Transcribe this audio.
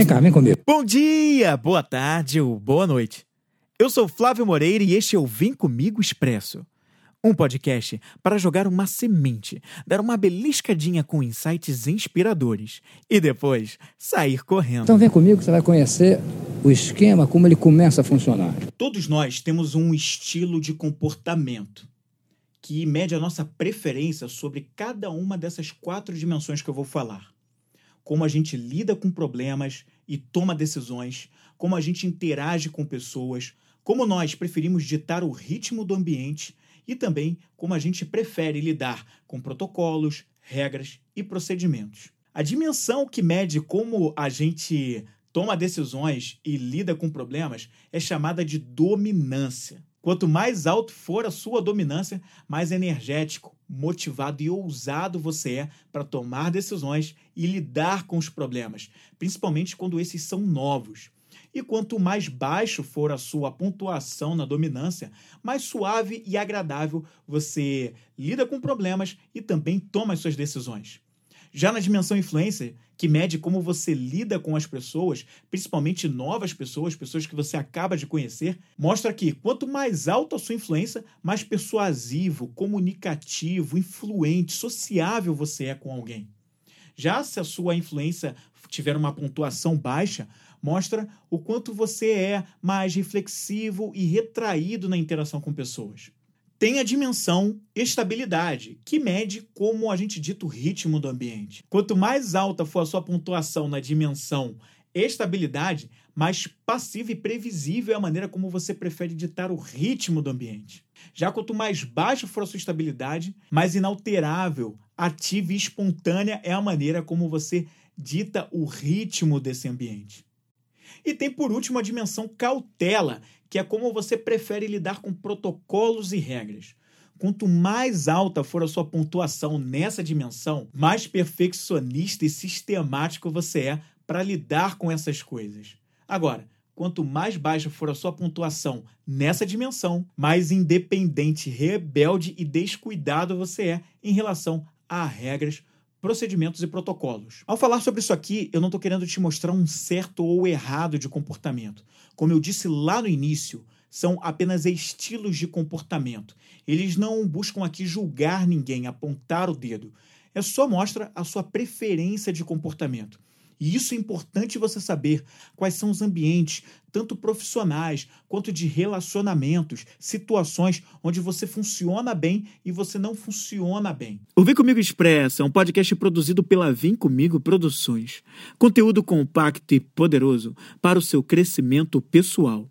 Vem cá, vem comigo. Bom dia, boa tarde ou boa noite. Eu sou Flávio Moreira e este é o Vem Comigo Expresso. Um podcast para jogar uma semente, dar uma beliscadinha com insights inspiradores e depois sair correndo. Então vem comigo que você vai conhecer o esquema, como ele começa a funcionar. Todos nós temos um estilo de comportamento que mede a nossa preferência sobre cada uma dessas quatro dimensões que eu vou falar como a gente lida com problemas e toma decisões, como a gente interage com pessoas, como nós preferimos ditar o ritmo do ambiente e também como a gente prefere lidar com protocolos, regras e procedimentos. A dimensão que mede como a gente toma decisões e lida com problemas é chamada de dominância. Quanto mais alto for a sua dominância, mais energético, motivado e ousado você é para tomar decisões e lidar com os problemas, principalmente quando esses são novos. E quanto mais baixo for a sua pontuação na dominância, mais suave e agradável você lida com problemas e também toma as suas decisões. Já na dimensão influência, que mede como você lida com as pessoas, principalmente novas pessoas, pessoas que você acaba de conhecer, mostra que quanto mais alta a sua influência, mais persuasivo, comunicativo, influente, sociável você é com alguém. Já se a sua influência tiver uma pontuação baixa, mostra o quanto você é mais reflexivo e retraído na interação com pessoas tem a dimensão estabilidade, que mede como a gente dita o ritmo do ambiente. Quanto mais alta for a sua pontuação na dimensão estabilidade, mais passiva e previsível é a maneira como você prefere ditar o ritmo do ambiente. Já quanto mais baixa for a sua estabilidade, mais inalterável, ativa e espontânea é a maneira como você dita o ritmo desse ambiente. E tem por último a dimensão cautela, que é como você prefere lidar com protocolos e regras. Quanto mais alta for a sua pontuação nessa dimensão, mais perfeccionista e sistemático você é para lidar com essas coisas. Agora, quanto mais baixa for a sua pontuação nessa dimensão, mais independente, rebelde e descuidado você é em relação a regras, procedimentos e protocolos. Ao falar sobre isso aqui, eu não estou querendo te mostrar um certo ou errado de comportamento. Como eu disse lá no início, são apenas estilos de comportamento. Eles não buscam aqui julgar ninguém, apontar o dedo. É só mostra a sua preferência de comportamento. E isso é importante você saber quais são os ambientes, tanto profissionais quanto de relacionamentos, situações onde você funciona bem e você não funciona bem. O Vem Comigo Expressa é um podcast produzido pela Vem Comigo Produções. Conteúdo compacto e poderoso para o seu crescimento pessoal.